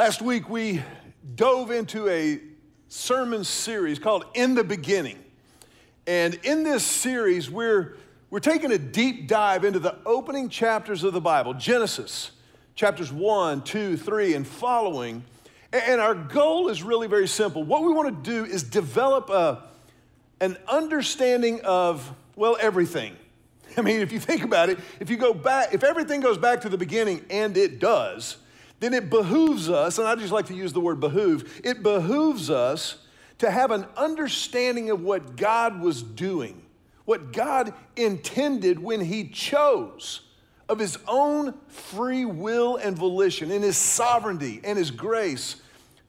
Last week we dove into a sermon series called In the Beginning. And in this series, we're, we're taking a deep dive into the opening chapters of the Bible Genesis, chapters 1, 2, 3, and following. And our goal is really very simple. What we want to do is develop a, an understanding of, well, everything. I mean, if you think about it, if you go back, if everything goes back to the beginning, and it does, then it behooves us, and I just like to use the word behoove, it behooves us to have an understanding of what God was doing, what God intended when He chose of His own free will and volition, in His sovereignty and His grace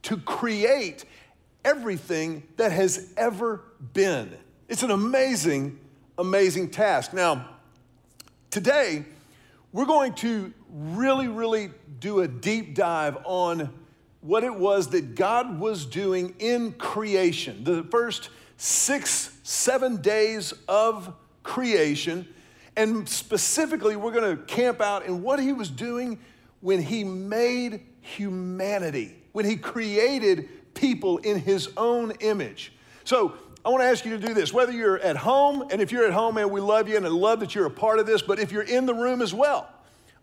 to create everything that has ever been. It's an amazing, amazing task. Now, today, we're going to really, really do a deep dive on what it was that God was doing in creation. The first six, seven days of creation. And specifically, we're going to camp out in what he was doing when he made humanity, when he created people in his own image. So, I want to ask you to do this, whether you're at home, and if you're at home, man, we love you and I love that you're a part of this, but if you're in the room as well,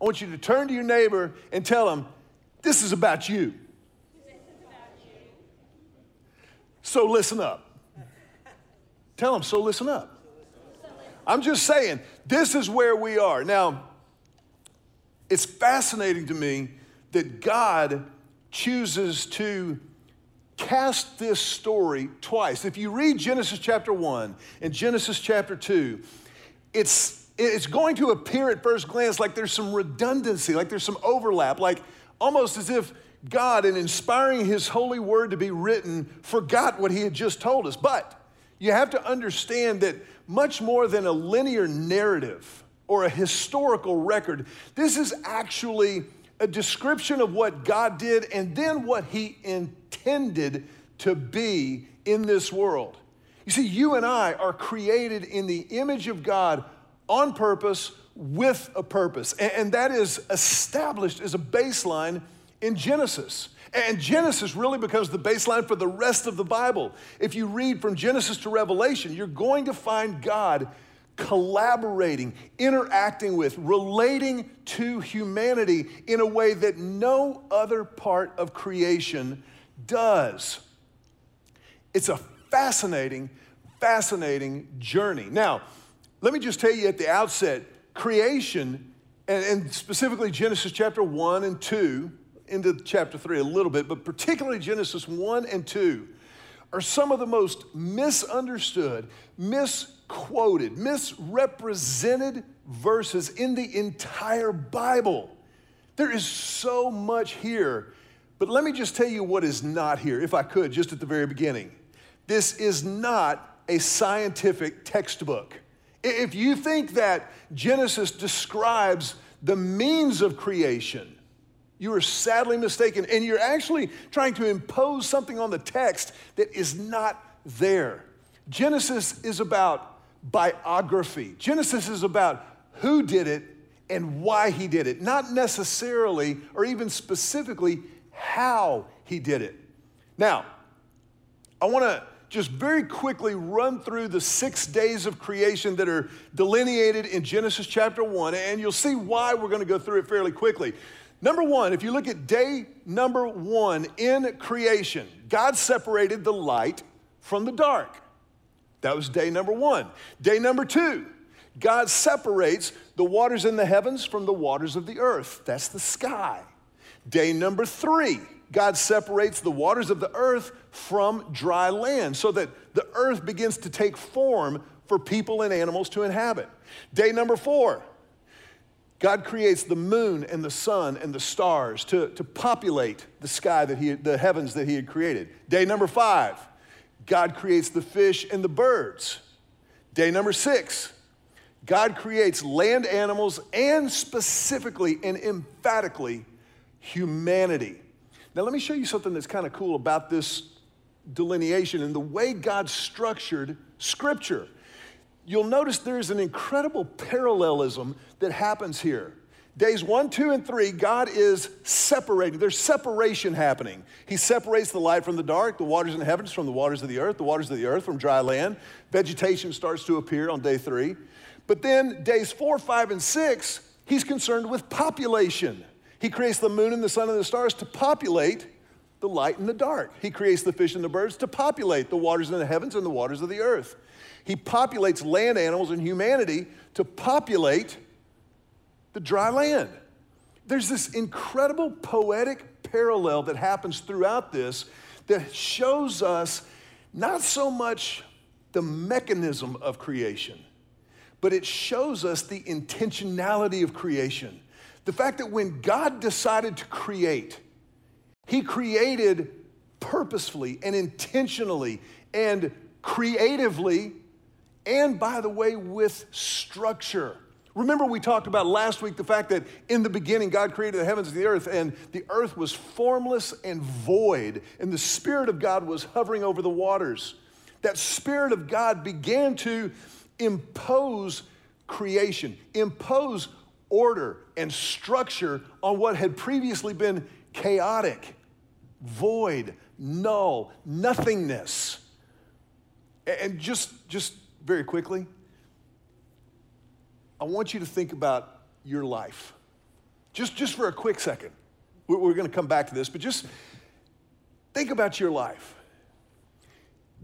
I want you to turn to your neighbor and tell him, This is about you. So listen up. Tell him, so listen up. I'm just saying, this is where we are. Now, it's fascinating to me that God chooses to cast this story twice. If you read Genesis chapter 1 and Genesis chapter 2, it's it's going to appear at first glance like there's some redundancy, like there's some overlap, like almost as if God, in inspiring His holy word to be written, forgot what He had just told us. But you have to understand that much more than a linear narrative or a historical record, this is actually a description of what God did and then what He intended to be in this world. You see, you and I are created in the image of God on purpose with a purpose. And, that is established as a baseline in Genesis. And Genesis really becomes the baseline for the rest of the Bible. If you read from Genesis to Revelation, you're going to find God collaborating, interacting with, relating to humanity in a way that no other part of creation does. It's a fascinating, fascinating journey. Now, let me just tell you at the outset creation, and, and specifically Genesis chapter 1 and 2, into chapter 3 a little bit, but particularly Genesis 1 and 2, are some of the most misunderstood, misquoted, misrepresented verses in the entire Bible. There is so much here, but let me just tell you what is not here, if I could, just at the very beginning. This is not a scientific textbook. If you think that Genesis describes the means of creation, you are sadly mistaken, and you're actually trying to impose something on the text that is not there. Genesis is about biography, Genesis is about who did it and why he did it, not necessarily or even specifically how he did it. Now, I want to just very quickly run through the six days of creation that are delineated in Genesis chapter one, and you'll see why we're going to go through it fairly quickly. Number one, if you look at day number one in creation, God separated the light from the dark. That was day number one. Day number two, God separates the waters in the heavens from the waters of the earth. That's the sky. Day number three, God separates the waters of the earth from dry land so that the earth begins to take form for people and animals to inhabit. Day number four, God creates the moon and the sun and the stars to, to populate the sky that he, the heavens that he had created. Day number five, God creates the fish and the birds. Day number six, God creates land animals and specifically and emphatically humanity. Now, let me show you something that's kind of cool about this delineation and the way God structured Scripture. You'll notice there's an incredible parallelism that happens here. Days one, two, and three, God is separating. There's separation happening. He separates the light from the dark, the waters in the heavens from the waters of the earth, the waters of the earth from dry land. Vegetation starts to appear on day three. But then days four, five, and six, he's concerned with population. He creates the moon and the sun and the stars to populate the light and the dark. He creates the fish and the birds to populate the waters in the heavens and the waters of the earth. He populates land animals and humanity to populate the dry land. There's this incredible poetic parallel that happens throughout this that shows us not so much the mechanism of creation, but it shows us the intentionality of creation. The fact that when God decided to create, He created purposefully and intentionally and creatively, and by the way, with structure. Remember, we talked about last week the fact that in the beginning, God created the heavens and the earth, and the earth was formless and void, and the Spirit of God was hovering over the waters. That Spirit of God began to impose creation, impose order and structure on what had previously been chaotic, void, null, nothingness. And just, just very quickly, I want you to think about your life. Just, just for a quick second. We're, going to come back to this, but just think about your life.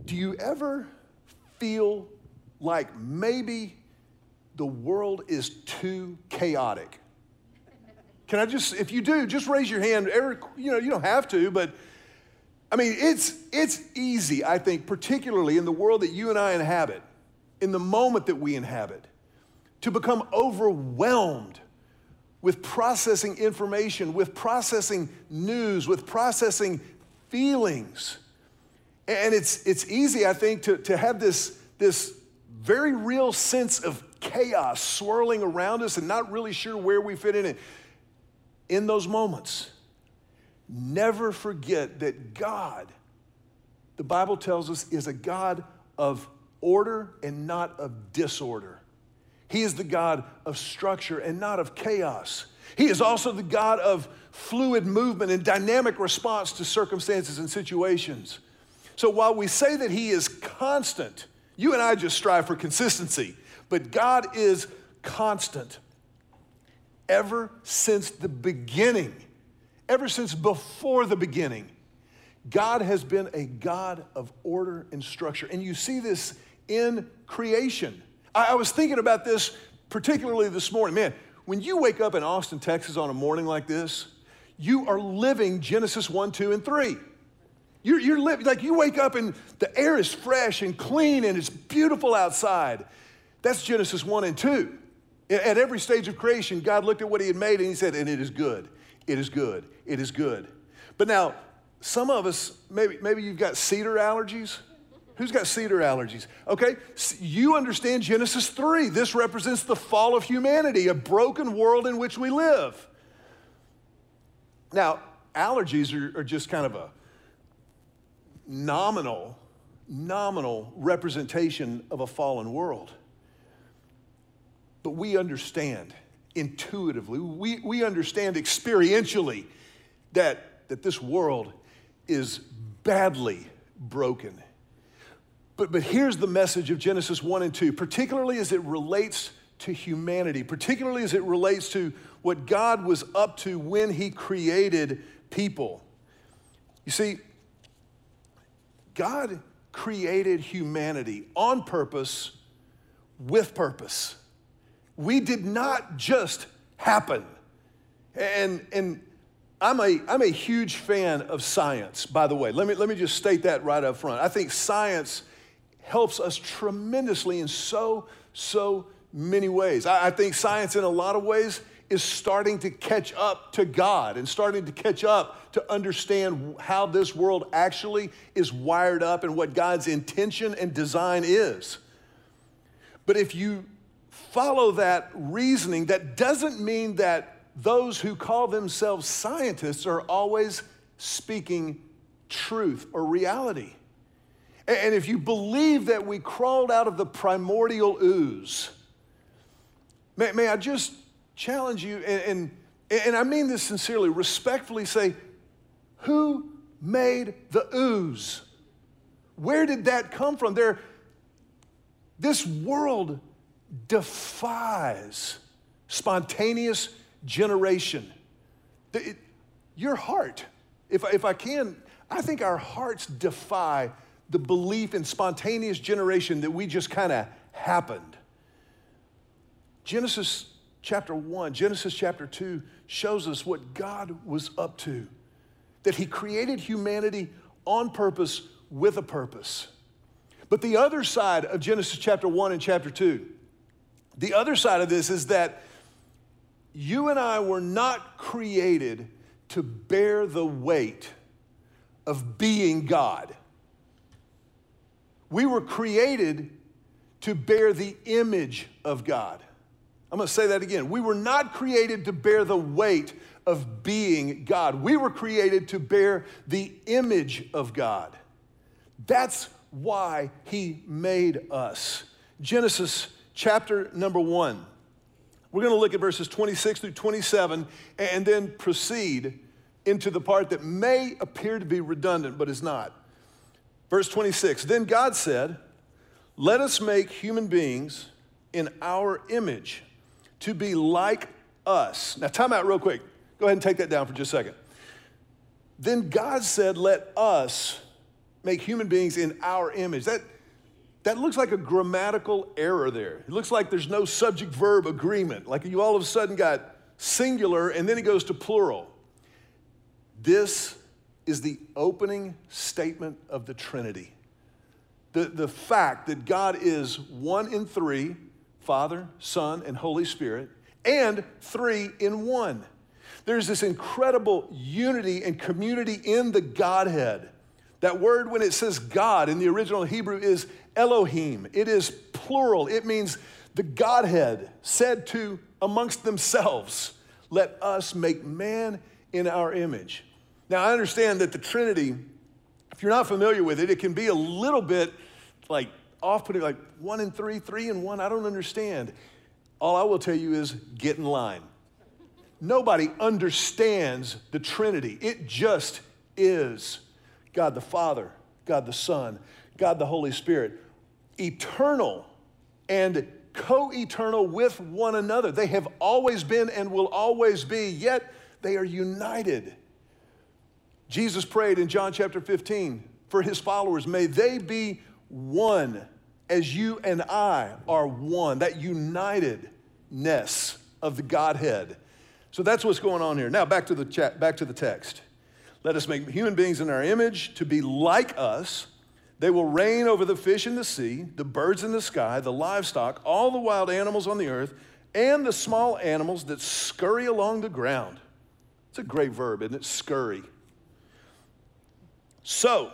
Do you ever feel like maybe the world is too chaotic? Can I just, if you do, just raise your hand. Eric, you know, you don't have to, but I mean, it's, it's easy, I think, particularly in the world that you and I inhabit, in the moment that we inhabit to become overwhelmed with processing information, with processing news, with processing feelings. And it's, it's easy, I think, to, to have this, this very real sense of chaos swirling around us and not really sure where we fit in it. In those moments, never forget that God, the Bible tells us, is a God of order and not of disorder. He is the God of structure and not of chaos. He is also the God of fluid movement and dynamic response to circumstances and situations. So while we say that He is constant, you and I just strive for consistency, but God is constant. Ever since the beginning, ever since before the beginning, God has been a God of order and structure. And you see this in creation. I, was thinking about this particularly this morning. Man, when you wake up in Austin, Texas on a morning like this, you are living Genesis 1, 2, and 3. You're, you're living, like you wake up and the air is fresh and clean and it's beautiful outside. That's Genesis 1 and 2. At every stage of creation, God looked at what He had made and He said, and it is good, it is good, it is good. But now, some of us, maybe, maybe you've got cedar allergies. Who's got cedar allergies? Okay, you understand Genesis 3. This represents the fall of humanity, a broken world in which we live. Now, allergies are, are just kind of a nominal, nominal representation of a fallen world. But we understand intuitively, we, we understand experientially that, that this world is badly broken but, but here's the message of Genesis 1 and 2, particularly as it relates to humanity, particularly as it relates to what God was up to when He created people. You see, God created humanity on purpose, with purpose. We did not just happen. And, and I'm, a, I'm a huge fan of science, by the way. Let me, let me just state that right up front. I think science helps us tremendously in so, so many ways. I, I think science, in a lot of ways, is starting to catch up to God and starting to catch up to understand how this world actually is wired up and what God's intention and design is. But if you follow that reasoning, that doesn't mean that those who call themselves scientists are always speaking truth or reality. And if you believe that we crawled out of the primordial ooze, may, may I just challenge you, and, and, and I mean this sincerely, respectfully say, who made the ooze? Where did that come from? There, this world defies spontaneous generation. It, your heart, if, if I can, I think our hearts defy the belief in spontaneous generation that we just kind of happened. Genesis chapter 1, Genesis chapter 2 shows us what God was up to. That He created humanity on purpose with a purpose. But the other side of Genesis chapter 1 and chapter 2, the other side of this is that you and I were not created to bear the weight of being God. We were created to bear the image of God. I'm going to say that again. We were not created to bear the weight of being God. We were created to bear the image of God. That's why He made us. Genesis chapter number one. We're going to look at verses 26 through 27 and then proceed into the part that may appear to be redundant, but is not. Verse 26 Then God said, Let us make human beings in our image to be like us. Now, time out real quick. Go ahead and take that down for just a second. Then God said, Let us make human beings in our image. That, that looks like a grammatical error there. It looks like there's no subject verb agreement, like you all of a sudden got singular and then it goes to plural. This is the opening statement of the Trinity. The, the fact that God is one in three Father, Son, and Holy Spirit, and three in one. There's this incredible unity and community in the Godhead. That word, when it says God in the original Hebrew, is Elohim. It is plural. It means the Godhead said to amongst themselves, Let us make man in our image. Now, I understand that the Trinity, if you're not familiar with it, it can be a little bit like off putting, like one and three, three and one. I don't understand. All I will tell you is get in line. Nobody understands the Trinity, it just is. God the Father, God the Son, God the Holy Spirit, eternal and co eternal with one another. They have always been and will always be, yet they are united. Jesus prayed in John chapter 15 for his followers, may they be one as you and I are one, that unitedness of the Godhead. So that's what's going on here. Now back to the chat, back to the text. Let us make human beings in our image to be like us. They will reign over the fish in the sea, the birds in the sky, the livestock, all the wild animals on the earth, and the small animals that scurry along the ground. It's a great verb, isn't it? Scurry. So,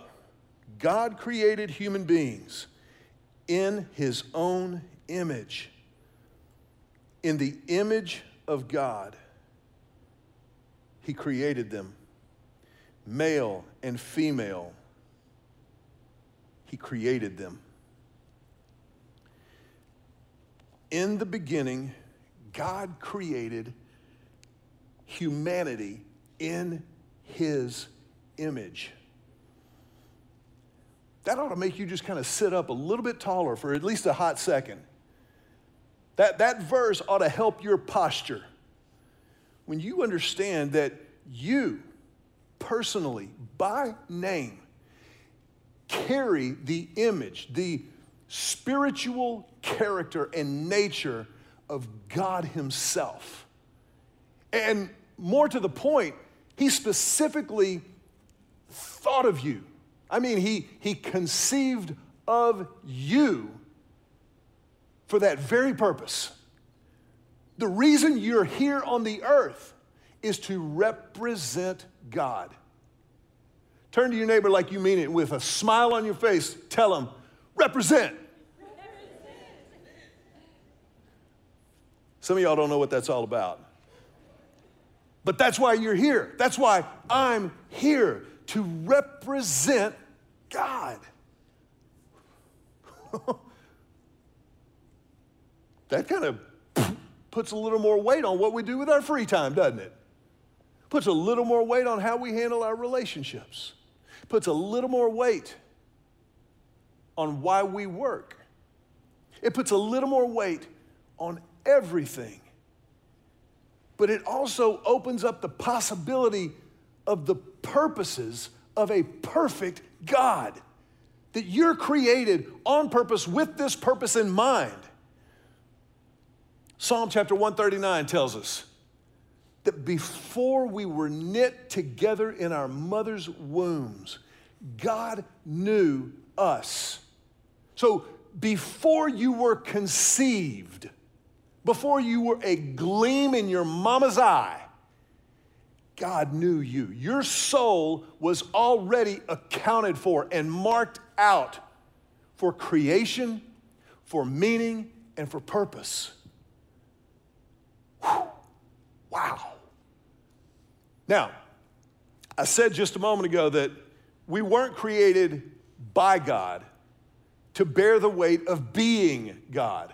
God created human beings in his own image. In the image of God, he created them male and female, He created them. In the beginning, God created humanity in His image. That ought to make you just kind of sit up a little bit taller for at least a hot second. That, that verse ought to help your posture. When you understand that you, personally, by name, carry the image, the spiritual character and nature of God Himself. And more to the point, He specifically thought of you. I mean, He, he conceived of you for that very purpose. The reason you're here on the earth is to represent God. Turn to your neighbor like you mean it with a smile on your face. Tell them, represent. Some of y'all don't know what that's all about. But that's why you're here. That's why I'm here to represent God. that kind of puts a little more weight on what we do with our free time, doesn't it? Puts a little more weight on how we handle our relationships. Puts a little more weight on why we work. It puts a little more weight on everything. But it also opens up the possibility of the purposes of a perfect God. That you're created on purpose with this purpose in mind. Psalm chapter 139 tells us that before we were knit together in our mother's wombs, God knew us. So before you were conceived, before you were a gleam in your mama's eye, God knew you. Your soul was already accounted for and marked out for creation, for meaning, and for purpose. Whew. Wow. Now, I said just a moment ago that we weren't created by God to bear the weight of being God.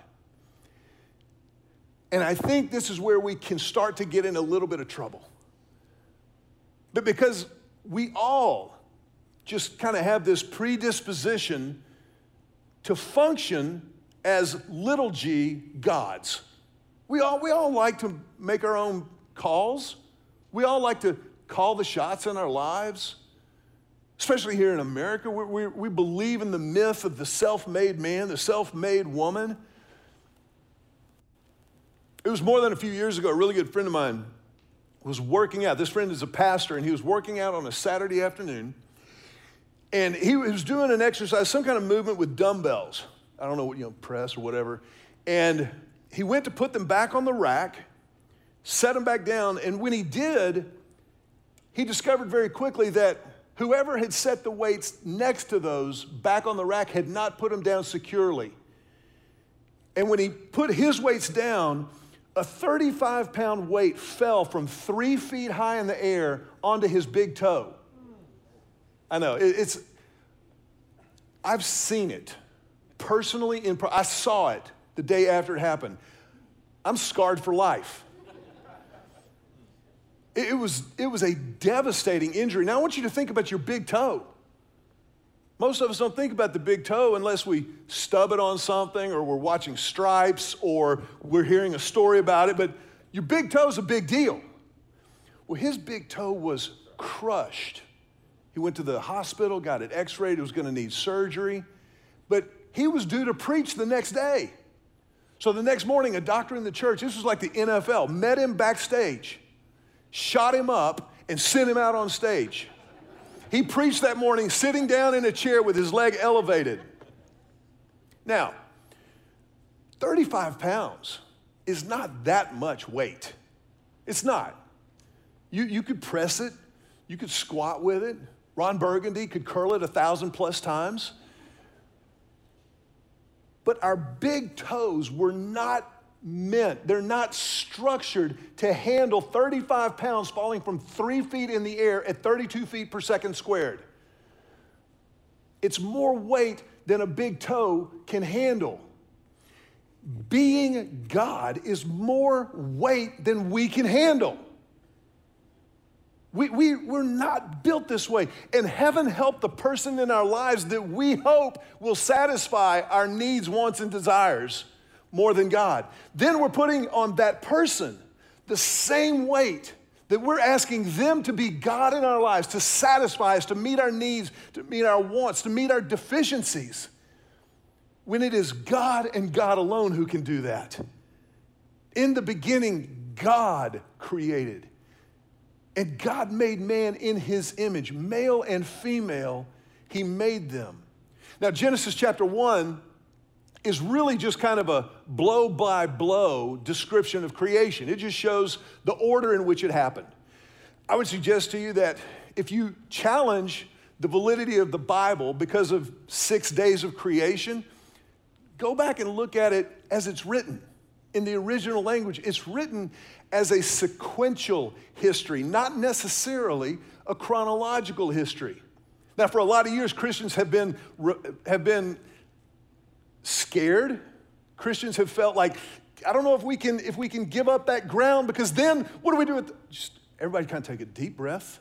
And I think this is where we can start to get in a little bit of trouble. But because we all just kind of have this predisposition to function as little g gods. We all, we all like to make our own calls. We all like to call the shots in our lives, especially here in America. We, we, we believe in the myth of the self made man, the self made woman. It was more than a few years ago, a really good friend of mine was working out. This friend is a pastor, and he was working out on a Saturday afternoon. And he was doing an exercise, some kind of movement with dumbbells. I don't know what, you know, press or whatever. And he went to put them back on the rack, set them back down, and when he did, he discovered very quickly that whoever had set the weights next to those back on the rack had not put them down securely. And when he put his weights down, a 35 pound weight fell from three feet high in the air onto his big toe. I know, it's, I've seen it personally, in, I saw it the day after it happened. I'm scarred for life. It, was, it was a devastating injury. Now, I want you to think about your big toe. Most of us don't think about the big toe unless we stub it on something or we're watching stripes or we're hearing a story about it, but your big toe is a big deal. Well, his big toe was crushed. He went to the hospital, got it x rayed, it was going to need surgery, but he was due to preach the next day. So the next morning, a doctor in the church, this was like the NFL, met him backstage, shot him up, and sent him out on stage. He preached that morning sitting down in a chair with his leg elevated. Now, 35 pounds is not that much weight. It's not. You, you could press it, you could squat with it. Ron Burgundy could curl it a thousand plus times. But our big toes were not meant, they're not structured to handle 35 pounds falling from three feet in the air at 32 feet per second squared. It's more weight than a big toe can handle. Being God is more weight than we can handle. We, we, we're not built this way. And heaven help the person in our lives that we hope will satisfy our needs, wants, and desires more than God. Then we're putting on that person the same weight that we're asking them to be God in our lives, to satisfy us, to meet our needs, to meet our wants, to meet our deficiencies. When it is God and God alone who can do that. In the beginning, God created. And God made man in his image, male and female, he made them. Now, Genesis chapter 1 is really just kind of a blow by blow description of creation. It just shows the order in which it happened. I would suggest to you that if you challenge the validity of the Bible because of six days of creation, go back and look at it as it's written in the original language. It's written as a sequential history, not necessarily a chronological history. Now, for a lot of years, Christians have been, have been scared. Christians have felt like I don't know if we can if we can give up that ground because then what do we do with just everybody kind of take a deep breath.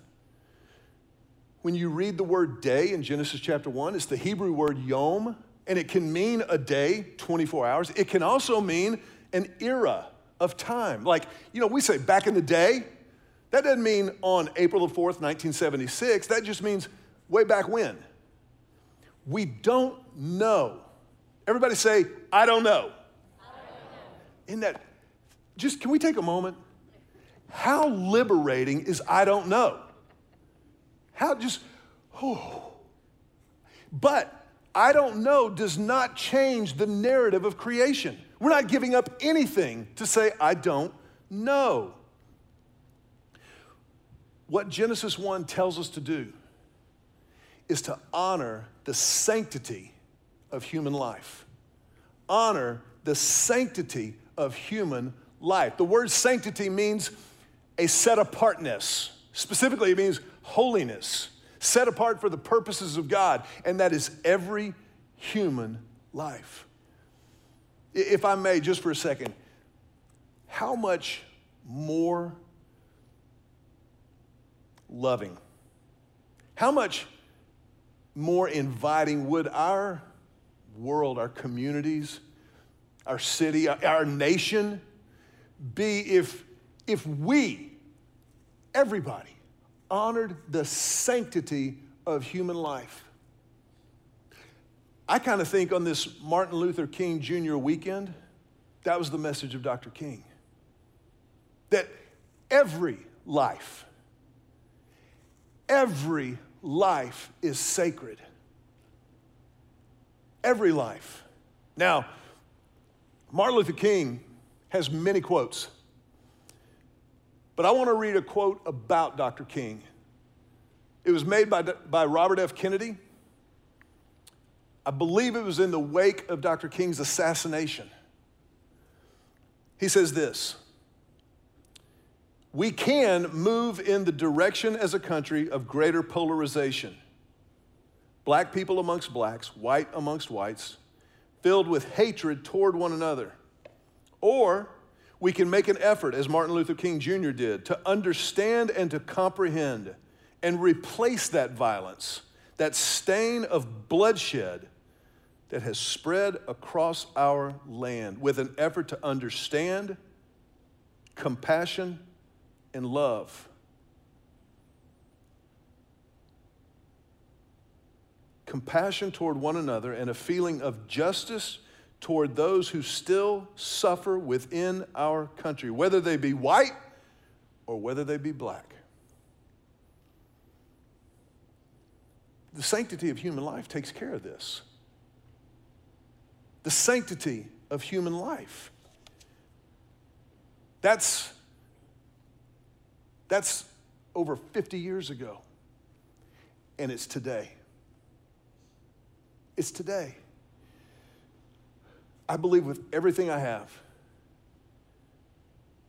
When you read the word day in Genesis chapter 1, it's the Hebrew word yom, and it can mean a day, 24 hours. It can also mean an era of time. Like, you know, we say back in the day, that doesn't mean on April the 4th, 1976. That just means way back when. We don't know. Everybody say, I don't know. In that, just can we take a moment? How liberating is I don't know? How just, oh. But I don't know does not change the narrative of creation. We're not giving up anything to say, I don't know. What Genesis 1 tells us to do is to honor the sanctity of human life. Honor the sanctity of human life. The word sanctity means a set apartness. Specifically, it means holiness, set apart for the purposes of God, and that is every human life. If I may, just for a second, how much more loving, how much more inviting would our world, our communities, our city, our nation be if, if we, everybody, honored the sanctity of human life. I kind of think on this Martin Luther King Jr. weekend, that was the message of Dr. King. That every life, every life is sacred. Every life. Now, Martin Luther King has many quotes. But I want to read a quote about Dr. King. It was made by, by Robert F. Kennedy. I believe it was in the wake of Dr. King's assassination. He says this We can move in the direction as a country of greater polarization. Black people amongst blacks, white amongst whites, filled with hatred toward one another. Or we can make an effort, as Martin Luther King Jr. did, to understand and to comprehend and replace that violence, that stain of bloodshed that has spread across our land with an effort to understand, compassion, and love. Compassion toward one another and a feeling of justice toward those who still suffer within our country, whether they be white or whether they be black. The sanctity of human life takes care of this. The sanctity of human life. That's, that's over 50 years ago. And it's today. It's today. I believe with everything I have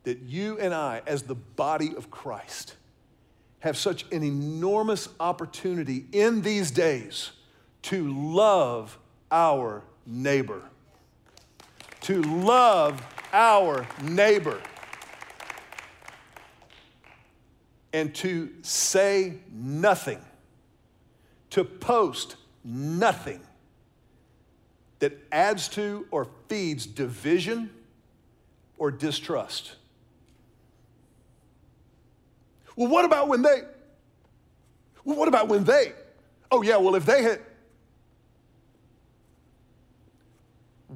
that you and I, as the body of Christ, have such an enormous opportunity in these days to love our neighbor. To love our neighbor. And to say nothing, to post nothing that adds to or feeds division or distrust. Well, what about when they? Well, what about when they? Oh, yeah, well, if they had.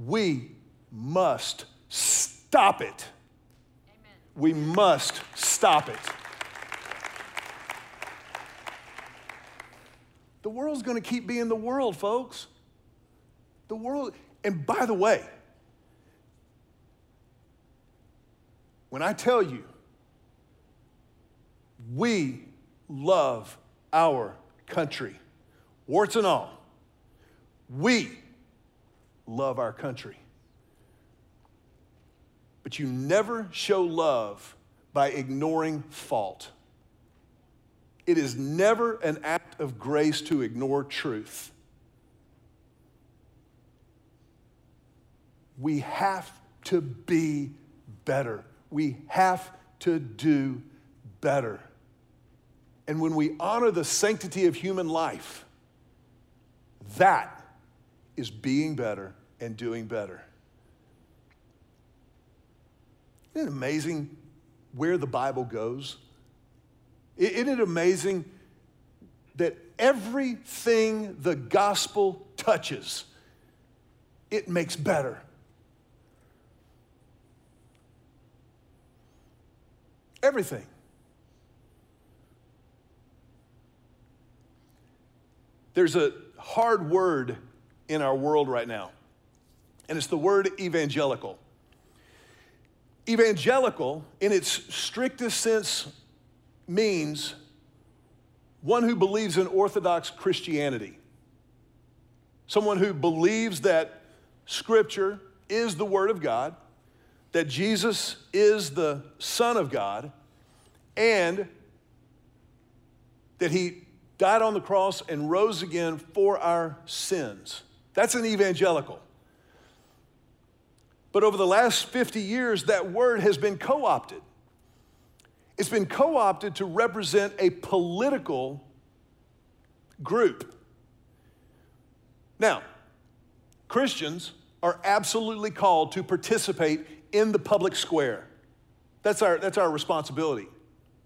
We must stop it. Amen. We must stop it. The world's to keep being the world, folks. The world, and by the way, when I tell you, we love our country, warts and all, we love our country. But you never show love by ignoring fault. It is never an act of grace to ignore truth. We have to be better. We have to do better. And when we honor the sanctity of human life, that is being better and doing better. Isn't it amazing where the Bible goes? Isn't it amazing that everything the gospel touches, it makes better? Everything. There's a hard word in our world right now, and it's the word evangelical. Evangelical, in its strictest sense, means one who believes in Orthodox Christianity, someone who believes that Scripture is the Word of God, that Jesus is the Son of God, and that He died on the cross and rose again for our sins. That's an evangelical. But over the last 50 years, that word has been co opted. It's been co opted to represent a political group. Now, Christians are absolutely called to participate in the public square. That's our, that's our responsibility.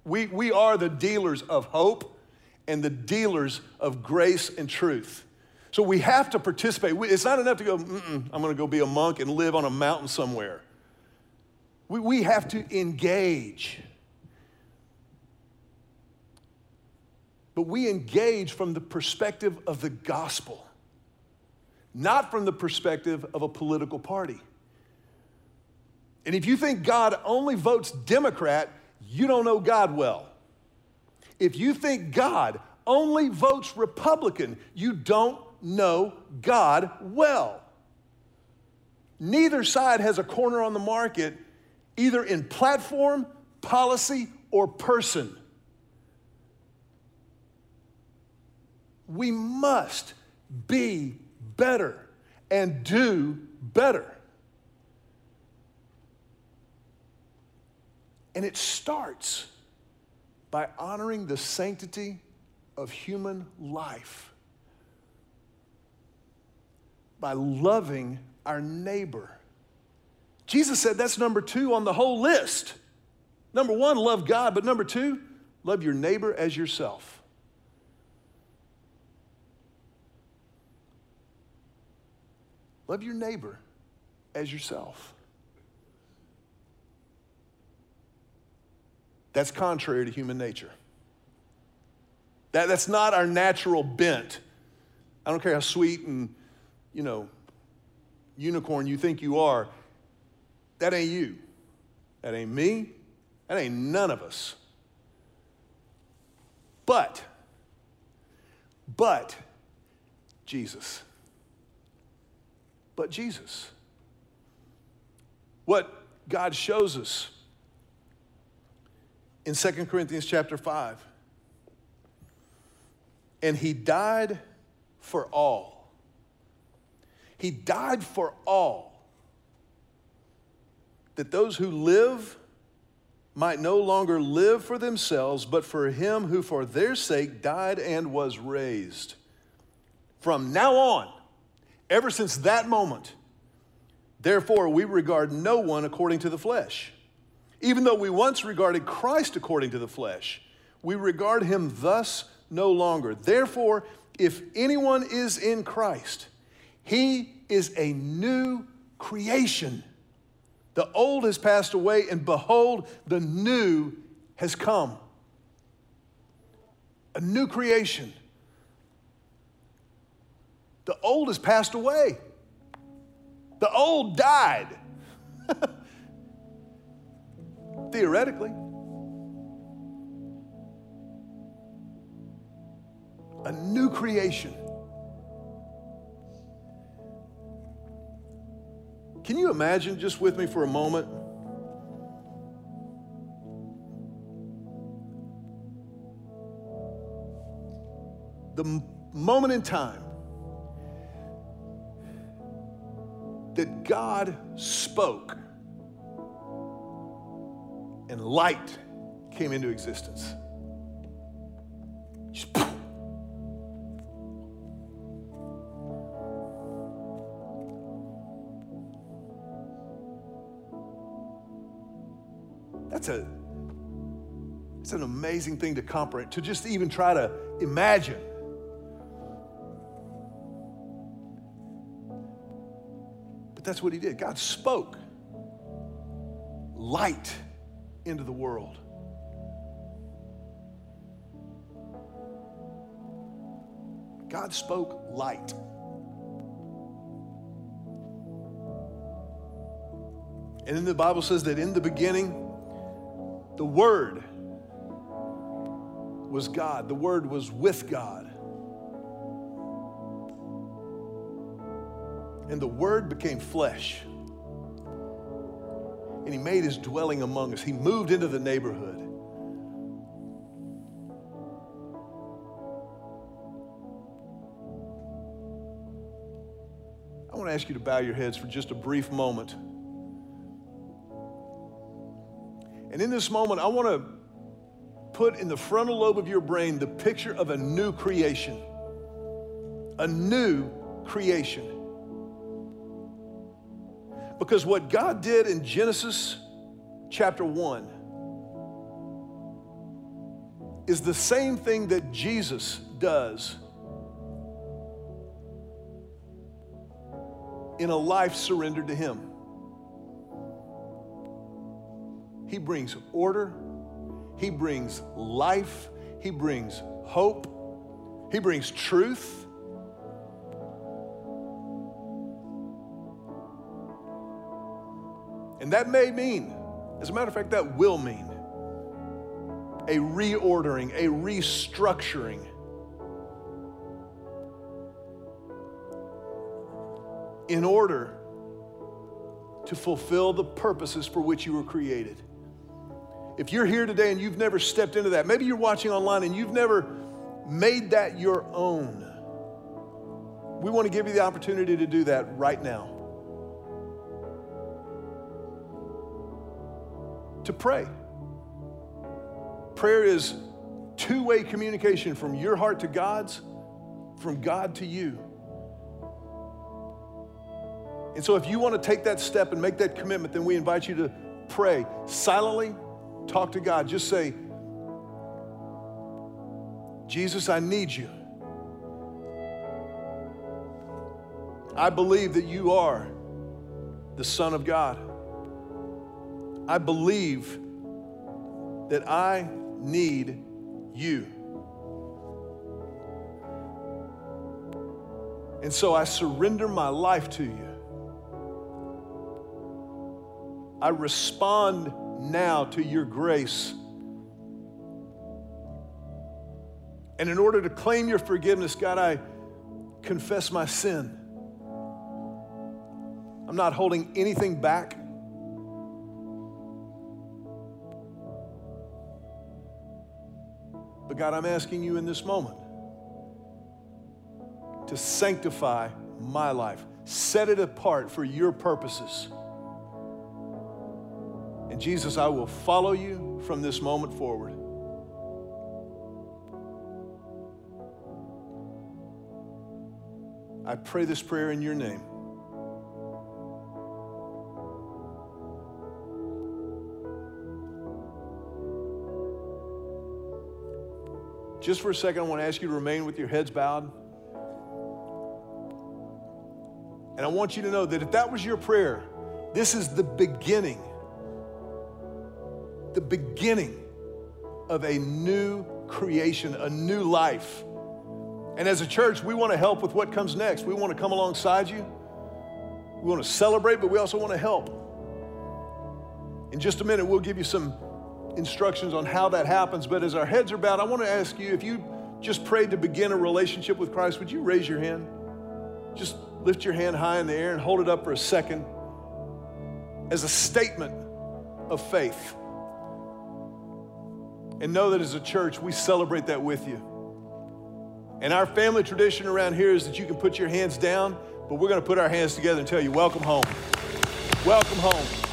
We, we are the dealers of hope and the dealers of grace and truth. So we have to participate. It's not enough to go, I'm going to go be a monk and live on a mountain somewhere. We, we have to engage. But we engage from the perspective of the gospel, not from the perspective of a political party. And if you think God only votes Democrat, you don't know God well. If you think God only votes Republican, you don't know God well. Neither side has a corner on the market, either in platform, policy, or person. We must be better and do better. And it starts by honoring the sanctity of human life by loving our neighbor. Jesus said that's number two on the whole list. Number one, love God, but number two, love your neighbor as yourself. Love your neighbor as yourself. That's contrary to human nature. That, that's not our natural bent. I don't care how sweet and you know, unicorn you think you are, that ain't you. That ain't me. That ain't none of us. But, but Jesus. But Jesus. What God shows us in 2 Corinthians chapter 5. And he died for all he died for all, that those who live might no longer live for themselves, but for him who for their sake died and was raised. From now on, ever since that moment, therefore we regard no one according to the flesh. Even though we once regarded Christ according to the flesh, we regard him thus no longer. Therefore, if anyone is in Christ, he is a new creation. The old has passed away, and behold, the new has come. A new creation. The old has passed away. The old died. Theoretically. A new creation. Can you imagine just with me for a moment? The moment in time that God spoke and light came into existence. Just. That's a it's an amazing thing to comprehend, to just even try to imagine. But that's what he did. God spoke light into the world. God spoke light. And then the Bible says that in the beginning, the Word was God, the Word was with God. And the Word became flesh. And He made His dwelling among us. He moved into the neighborhood. I want to ask you to bow your heads for just a brief moment. And in this moment, I want to put in the frontal lobe of your brain the picture of a new creation. A new creation. Because what God did in Genesis chapter 1 is the same thing that Jesus does in a life surrendered to Him. He brings order, He brings life, He brings hope, He brings truth. And that may mean, as a matter of fact, that will mean a reordering, a restructuring. In order to fulfill the purposes for which you were created. If you're here today and you've never stepped into that, maybe you're watching online and you've never made that your own, we want to give you the opportunity to do that right now. To pray. Prayer is two way communication from your heart to God's, from God to you. And so, if you want to take that step and make that commitment, then we invite you to pray silently, talk to God. Just say, Jesus, I need you. I believe that you are the Son of God. I believe that I need you. And so I surrender my life to you. I respond now to your grace. And in order to claim your forgiveness, God, I confess my sin. I'm not holding anything back. But God, I'm asking you in this moment to sanctify my life, set it apart for your purposes. And Jesus, I will follow you from this moment forward. I pray this prayer in your name. Just for a second, I want to ask you to remain with your heads bowed. And I want you to know that if that was your prayer, this is the beginning, the beginning of a new creation, a new life. And as a church, we want to help with what comes next. We want to come alongside you. We want to celebrate, but we also want to help. In just a minute, we'll give you some instructions on how that happens. But as our heads are bowed, I want to ask you if you just prayed to begin a relationship with Christ, would you raise your hand? Just lift your hand high in the air and hold it up for a second as a statement of faith. And know that as a church, we celebrate that with you. And our family tradition around here is that you can put your hands down, but we're going to put our hands together and tell you, welcome home. Welcome home.